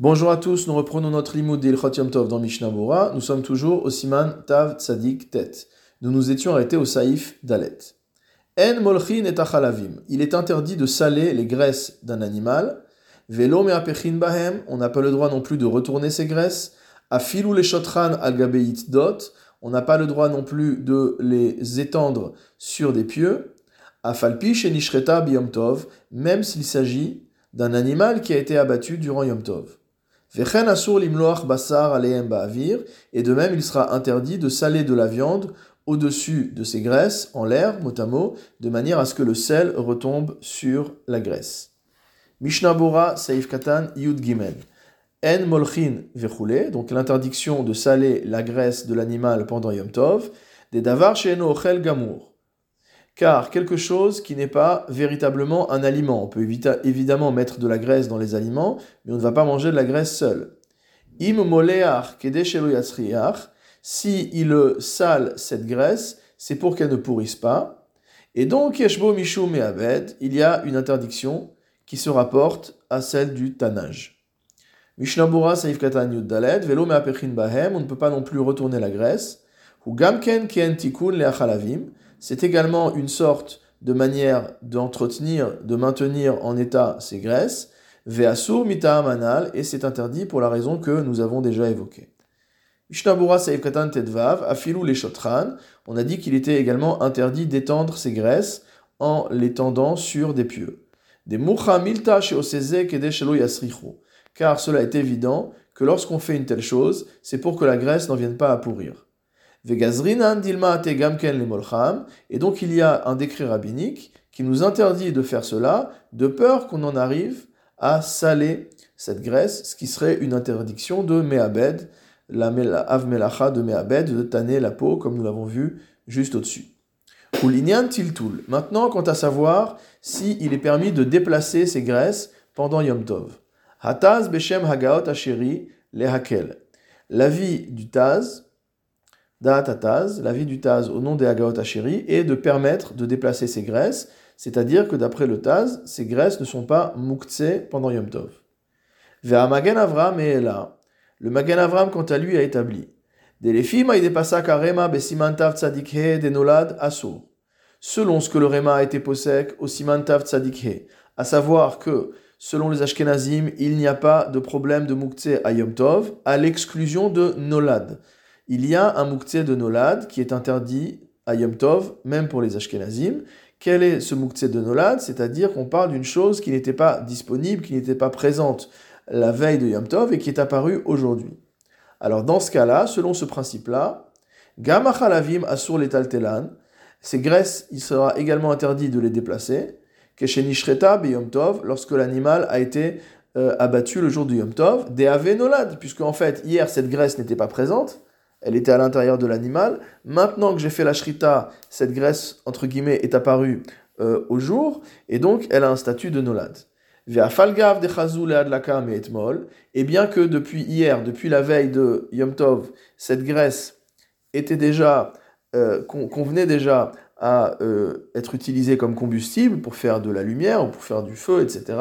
Bonjour à tous, nous reprenons notre limoud d'Ilchot Yom Tov dans Mishnah. Nous sommes toujours au Siman Tav Tzadik Tet. Nous nous étions arrêtés au Saïf Dalet. En molchin et achalavim. Il est interdit de saler les graisses d'un animal. Velo me'apechin bahem. On n'a pas le droit non plus de retourner ces graisses. Afilou les shotran al dot. On n'a pas le droit non plus de les étendre sur des pieux. Afalpi et nishreta biyom tov. Même s'il s'agit d'un animal qui a été abattu durant Yom Tov. Et de même, il sera interdit de saler de la viande au-dessus de ces graisses, en l'air, mot à mot, de manière à ce que le sel retombe sur la graisse. Mishnah Bora, Saif Katan, Yud Gimel. En molchin vechule, donc l'interdiction de saler la graisse de l'animal pendant Yom Tov, des davar she'eno ochel gamour car quelque chose qui n'est pas véritablement un aliment. On peut évidemment mettre de la graisse dans les aliments, mais on ne va pas manger de la graisse seule. Im moleach si il sale cette graisse, c'est pour qu'elle ne pourrisse pas. Et donc, yeshbo mishum abed, il y a une interdiction qui se rapporte à celle du tannage. Mishnabura saif katan daled, velo bahem, on ne peut pas non plus retourner la graisse. Ou gamken kien leachalavim, c'est également une sorte de manière d'entretenir, de maintenir en état ces graisses. Ve'asur mita manal, et c'est interdit pour la raison que nous avons déjà évoquée. Mishnabura Saïfkatan Tedvav, Afilou les Shotran, on a dit qu'il était également interdit d'étendre ces graisses en les tendant sur des pieux. Des Moucha Milta car cela est évident que lorsqu'on fait une telle chose, c'est pour que la graisse n'en vienne pas à pourrir. Et donc il y a un décret rabbinique qui nous interdit de faire cela, de peur qu'on en arrive à saler cette graisse, ce qui serait une interdiction de Mehabed, la Avmelacha de Mehabed, de tanner la peau, comme nous l'avons vu juste au-dessus. tiltul. Maintenant, quant à savoir si il est permis de déplacer ces graisses pendant Yom Tov. Hataz beshem hagaot asheri lehakel. L'avis du Taz, Da'atataz, la vie du Taz au nom des Hagaot est de permettre de déplacer ces graisses, c'est-à-dire que d'après le Taz, ces graisses ne sont pas muktse pendant Yom Tov. Vers Magen Avram et là, le Magen Avram quant à lui a établi. Selon ce que le Rema a été posek au Simantav Tzadikhe, à savoir que, selon les Ashkenazim, il n'y a pas de problème de Muktse à Yom Tov, à l'exclusion de Nolad il y a un mouktsé de Nolad qui est interdit à Yom Tov, même pour les Ashkenazim. Quel est ce mouktsé de Nolad? C'est-à-dire qu'on parle d'une chose qui n'était pas disponible, qui n'était pas présente la veille de Yom Tov et qui est apparue aujourd'hui. Alors dans ce cas-là, selon ce principe-là, Gamachalavim Asur Letaltelan, ces graisses, il sera également interdit de les déplacer. Keshenishreta Yom Tov, lorsque l'animal a été euh, abattu le jour du Yom Tov, Deave Nolad, puisque en fait, hier, cette graisse n'était pas présente, elle était à l'intérieur de l'animal. Maintenant que j'ai fait la shrita, cette graisse, entre guillemets, est apparue euh, au jour, et donc elle a un statut de nolad. Et bien que depuis hier, depuis la veille de Yom Tov, cette graisse était déjà, euh, convenait déjà à euh, être utilisée comme combustible pour faire de la lumière ou pour faire du feu, etc.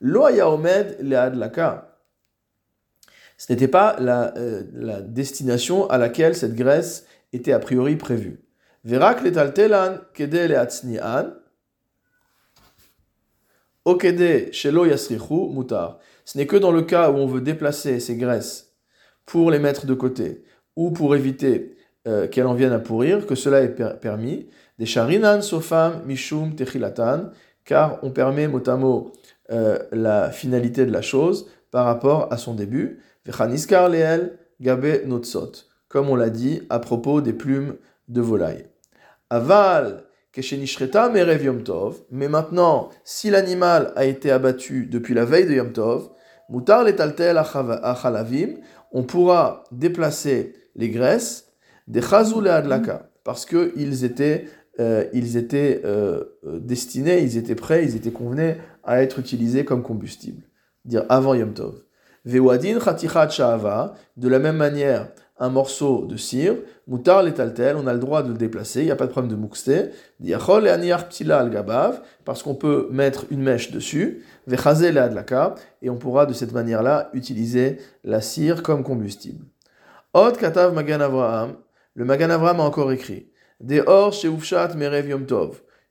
Lo omed leadlaka ce n'était pas euh, la, destination à laquelle cette graisse était a priori prévue. Verak letaltelan kede leatzni'an, okede shelo yasrichu mutar. Ce n'est que dans le cas où on veut déplacer ces graisses pour les mettre de côté ou pour éviter euh, qu'elles en viennent à pourrir que cela est permis. Des sharinan sofam mishum techilatan, car on permet mot euh, la finalité de la chose par rapport à son début notsot, comme on l'a dit à propos des plumes de volaille. Aval keshenishreta merev yom mais maintenant, si l'animal a été abattu depuis la veille de yom tov, mutar letaltel achalavim, on pourra déplacer les graisses des chazou adlaka, parce qu'ils étaient euh, ils étaient euh, destinés, ils étaient prêts, ils étaient convenés à être utilisés comme combustible, dire avant Yom Tov. Vewadin Chatichat de la même manière, un morceau de cire, moutar l'étaltel, on a le droit de le déplacer, il n'y a pas de problème de mouxté, diachol et aniar ptila al gabav, parce qu'on peut mettre une mèche dessus, vechaze le adlaka, et on pourra de cette manière-là utiliser la cire comme combustible. Od katav magan Avraham, le magan Avraham a encore écrit, Deor sheufshat merev yom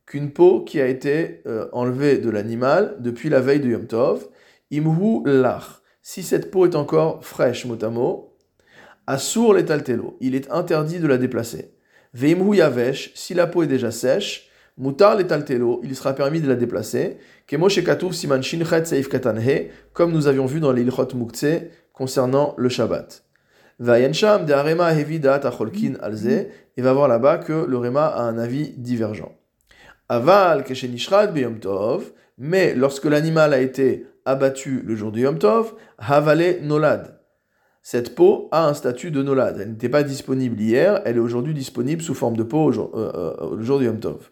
qu'une peau qui a été euh, enlevée de l'animal depuis la veille de yom tov, imhu lach, si cette peau est encore fraîche, mot à mot, Assour il est interdit de la déplacer. Veimhu yavesh, si la peau est déjà sèche, mutar l'étaltelo, il sera permis de la déplacer. Kemo shekatouf siman shinchet seif katanhe, comme nous avions vu dans l'ilchot muktzeh concernant le Shabbat. Vayensham de arema hevidat acholkin alze, et va voir là-bas que le rema a un avis divergent. Aval keshenishrat beyom tov, mais lorsque l'animal a été abattu le jour du Yom Tov, havale nolad cette peau a un statut de nolad. Elle n'était pas disponible hier, elle est aujourd'hui disponible sous forme de peau au jour, euh, euh, le jour du Yom Tov.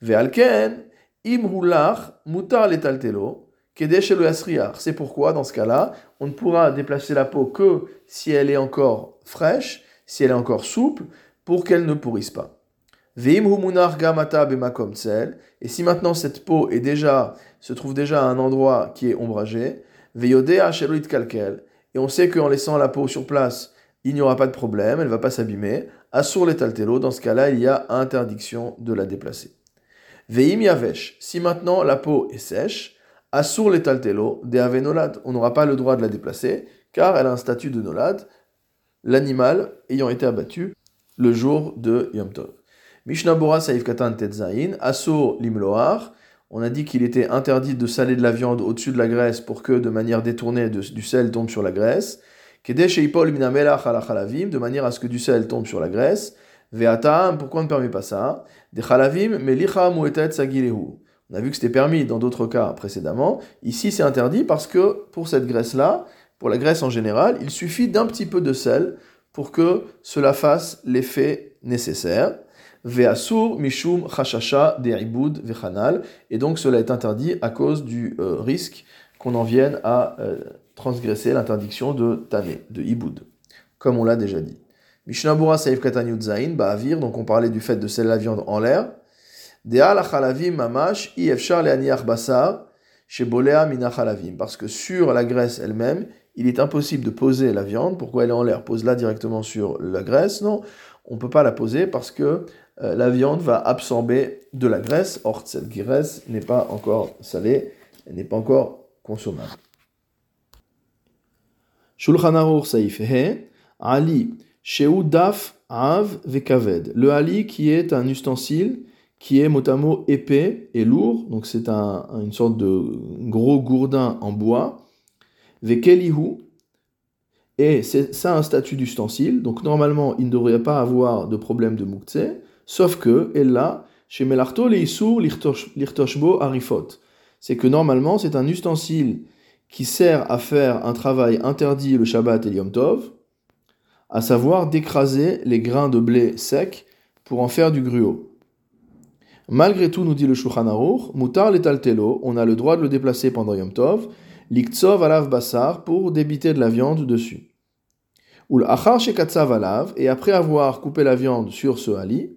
Ve'alken, imrulach mutar letaltelo, C'est pourquoi, dans ce cas-là, on ne pourra déplacer la peau que si elle est encore fraîche, si elle est encore souple, pour qu'elle ne pourrisse pas. Et si maintenant cette peau est déjà, se trouve déjà à un endroit qui est ombragé, kalkel et on sait qu'en laissant la peau sur place, il n'y aura pas de problème, elle ne va pas s'abîmer. Assour l'étaltélo, dans ce cas-là, il y a interdiction de la déplacer. Veim yavesh, si maintenant la peau est sèche, assour l'étaltélo, de avenolad, on n'aura pas le droit de la déplacer, car elle a un statut de nolad, l'animal ayant été abattu le jour de Yom Tov. Mishnah Saif Katan Tetzain, Assour Limloar, on a dit qu'il était interdit de saler de la viande au-dessus de la graisse pour que, de manière détournée, du sel tombe sur la graisse. De manière à ce que du sel tombe sur la graisse. pourquoi on ne permet pas ça? On a vu que c'était permis dans d'autres cas précédemment. Ici, c'est interdit parce que pour cette graisse-là, pour la graisse en général, il suffit d'un petit peu de sel pour que cela fasse l'effet nécessaire. Ve'asur mishum chashasha vechanal. Et donc cela est interdit à cause du euh, risque qu'on en vienne à euh, transgresser l'interdiction de tané, de ibud, comme on l'a déjà dit. Mishnabura saif katan zain ba'avir, donc on parlait du fait de sel la viande en l'air. De'al achalavim mamash ifshar le'aniach basar shebolea minachalavim. Parce que sur la graisse elle-même, il est impossible de poser la viande. Pourquoi elle est en l'air? Pose-la directement sur la graisse. Non, on ne peut pas la poser parce que euh, la viande va absorber de la graisse. Or, cette graisse n'est pas encore salée, elle n'est pas encore consommable. Shulchan Aruch Saif Ali, Sheu Daf Av Vekaved. Le Ali qui est un ustensile qui est mot épais et lourd, donc c'est un, une sorte de gros gourdin en bois. Vekelihu, et c'est ça un statut d'ustensile, donc normalement il ne devrait pas avoir de problème de mouktsé, sauf que, et là, chez Melarto, les l'irtoshbo arifot. C'est que normalement c'est un ustensile qui sert à faire un travail interdit le Shabbat et Yom Tov, à savoir d'écraser les grains de blé secs pour en faire du gruau. Malgré tout, nous dit le Shulchan Aruch, mutar letaltelo, on a le droit de le déplacer pendant Yom Tov, l'iktsov alav basar, pour débiter de la viande dessus. Ou l'achar shekatsav alav, et après avoir coupé la viande sur ce hali,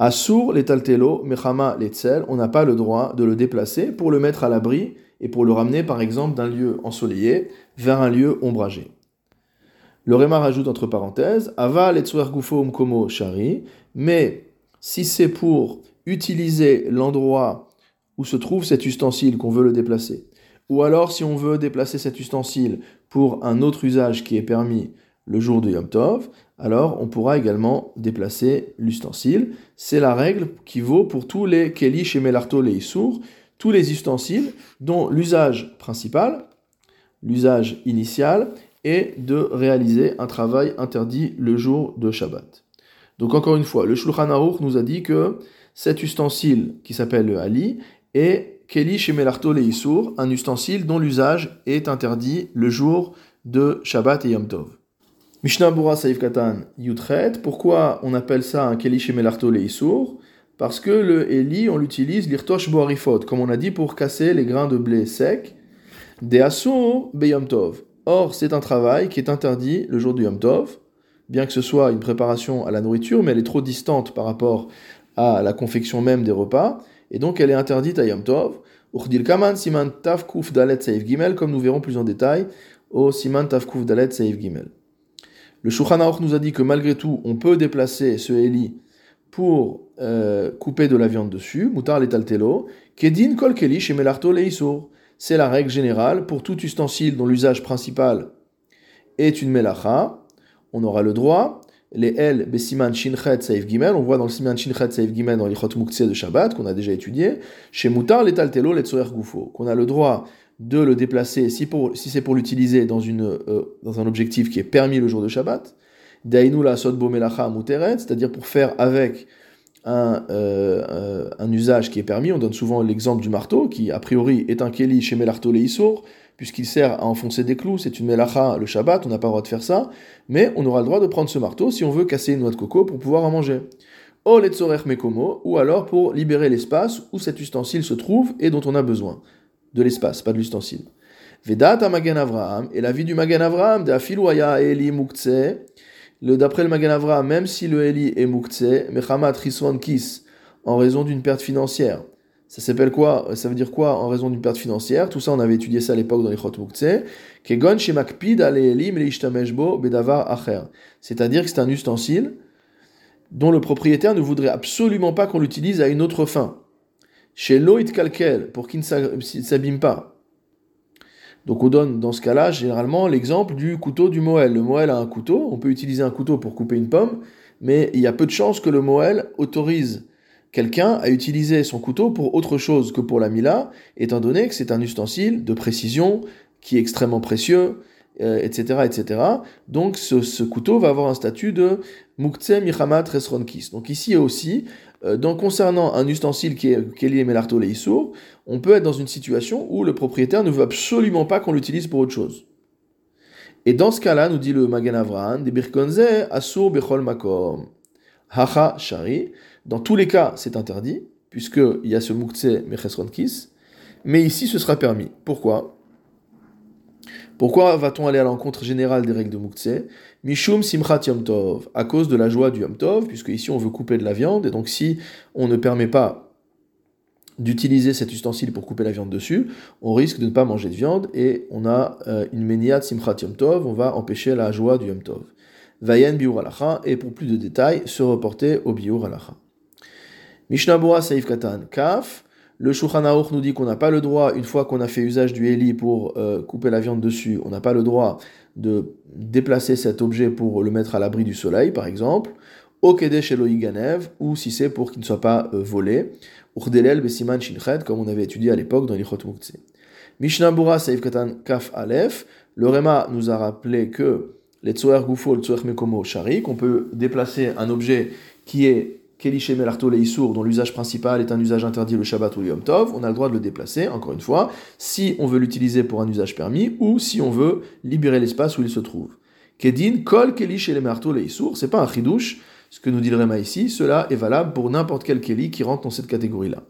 Assour letaltelo mechama letzel, on n'a pas le droit de le déplacer pour le mettre à l'abri et pour le ramener par exemple d'un lieu ensoleillé vers un lieu ombragé. Le Réma rajoute entre parenthèses, Ava gufo komo shari, mais si c'est pour utiliser l'endroit où se trouve cet ustensile qu'on veut le déplacer, ou alors si on veut déplacer cet ustensile pour un autre usage qui est permis le jour de Yom Tov, alors on pourra également déplacer l'ustensile. C'est la règle qui vaut pour tous les Keli chez Melarto les Issour, tous les ustensiles dont l'usage principal, l'usage initial, est de réaliser un travail interdit le jour de Shabbat. Donc encore une fois, le Shulchan Aruch nous a dit que cet ustensile qui s'appelle le Ali est Keli chez Melarto le un ustensile dont l'usage est interdit le jour de Shabbat et Yom Tov. Mishnah Bura Saif Katan Yutret, pourquoi on appelle ça un Keli chez Melarto le Parce que le Eli, on l'utilise l'irtosh boarifot, comme on a dit pour casser les grains de blé secs. De Asur Beyom Tov. Or, c'est un travail qui est interdit le jour du Yom Tov, bien que ce soit une préparation à la nourriture, mais elle est trop distante par rapport à la confection même des repas, et donc elle est interdite à Yom Tov. Urdil Kaman Siman Tavkuf Dalet Saif Gimel, comme nous verrons plus en détail au Siman Tavkuf Dalet Saif Gimel. Le Shulchan nous a dit que malgré tout, on peut déplacer ce Eli pour euh, couper de la viande dessus, mutar letaltelo, kedin kol keli chez melarto C'est la règle générale pour tout ustensile dont l'usage principal est une melacha. On aura le droit. Les El besiman shinchet saif gimel, on voit dans le siman shinchet saif gimel dans l'ichot muktzeh de Shabbat qu'on a déjà étudié. Chez mutar letaltelo letzoer gufo, qu'on a le droit de le déplacer si, si c'est pour l'utiliser dans, euh, dans un objectif qui est permis le jour de Shabbat. Dainu la sodbo melacha muteret, c'est-à-dire pour faire avec un, euh, un, usage qui est permis. On donne souvent l'exemple du marteau, qui a priori est un keli chez Melarto Leissour, puisqu'il sert à enfoncer des clous, c'est une melacha le Shabbat, on n'a pas le droit de faire ça, mais on aura le droit de prendre ce marteau si on veut casser une noix de coco pour pouvoir en manger. Mekomo, ou alors pour libérer l'espace où cet ustensile se trouve et dont on a besoin. De l'espace, pas de l'ustensile. Vedat Magen Avraham, et la vie du Magen Avraham, Eli D'après le Maganavra, même si le Eli est Muktse, Mechamat Riswan Kis, en raison d'une perte financière. Ça s'appelle quoi? Ça veut dire quoi en raison d'une perte financière? Tout ça, on avait étudié ça à l'époque dans les Chot. C'est-à-dire que c'est un ustensile dont le propriétaire ne voudrait absolument pas qu'on l'utilise à une autre fin. Chez Loït Kalkel, pour qu'il ne s'abîme pas. Donc on donne dans ce cas-là généralement l'exemple du couteau du Moël. Le Moël a un couteau, on peut utiliser un couteau pour couper une pomme, mais il y a peu de chances que le Moël autorise quelqu'un à utiliser son couteau pour autre chose que pour la Mila, étant donné que c'est un ustensile de précision qui est extrêmement précieux, etc., euh, etc. Donc ce, couteau va avoir un statut de Muktse Michamat Resronkis. Donc ici aussi, euh, concernant un ustensile qui est, lié Melarto Leissour, on peut être dans une situation où le propriétaire ne veut absolument pas qu'on l'utilise pour autre chose. Et dans ce cas-là, nous dit le Magan Avran, des Birkonze, Asur Bechol Makom, Hacha Shari. Dans tous les cas, c'est interdit, puisqu'il y a ce Muktse Mechesronkis, mais ici, ce sera permis. Pourquoi? Pourquoi va-t-on aller à l'encontre générale des règles de Moukhtse Mishum Simchat Yom Tov, à cause de la joie du Yom Tov, puisque ici on veut couper de la viande, et donc si on ne permet pas d'utiliser cet ustensile pour couper la viande dessus, on risque de ne pas manger de viande, et on a euh, une Meniat Simchat Yom Tov, on va empêcher la joie du Yom Tov. Vayen Biur Alacha, et pour plus de détails, se reporter au Biur Alacha. Mishnah Saif Katan Kaf, le Shulchan nous dit qu'on n'a pas le droit, une fois qu'on a fait usage du heli pour euh, couper la viande dessus, on n'a pas le droit de déplacer cet objet pour le mettre à l'abri du soleil, par exemple, au Kedesh Ganev, ou si c'est pour qu'il ne soit pas euh, volé, Urdelel Besiman Shinchet, comme on avait étudié à l'époque dans l'Ichot Muktzeh. Mishnah Saif Katan Kaf Aleph, le Rema nous a rappelé que les Tsoer Gufo, le Tsoer Mekomo Shari, qu'on peut déplacer un objet qui est Kelishe Melarto Leissour, dont l'usage principal est un usage interdit le Shabbat ou le Yom Tov, on a le droit de le déplacer, encore une fois, si on veut l'utiliser pour un usage permis ou si on veut libérer l'espace où il se trouve. Kedin, Kol Kelish Melarto Leissour, c'est pas un chidouche, ce que nous dit le Réma ici, cela est valable pour n'importe quel Keli qui rentre dans cette catégorie-là.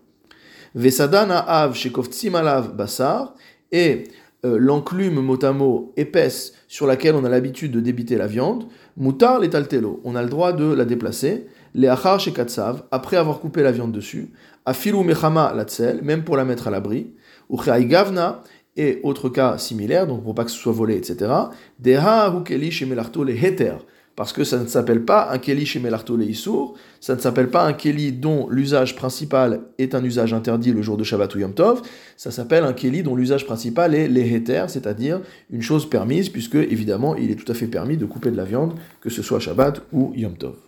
Vesadana Av Shekoftsim Alav Basar, et euh, l'enclume motamo épaisse sur laquelle on a l'habitude de débiter la viande, mutar letaltelo, on a le droit de la déplacer, les achar chez Katsav, après avoir coupé la viande dessus, afilu mechama latzel, même pour la mettre à l'abri, ou gavna, et autre cas similaire, donc pour pas que ce soit volé, etc. Deha keli chez melarto le heter, parce que ça ne s'appelle pas un keli chez melarto le isur, ça ne s'appelle pas un keli dont l'usage principal est un usage interdit le jour de Shabbat ou Yom Tov, ça s'appelle un keli dont l'usage principal est les heter, c'est-à-dire une chose permise, puisque évidemment il est tout à fait permis de couper de la viande, que ce soit Shabbat ou Yom Tov.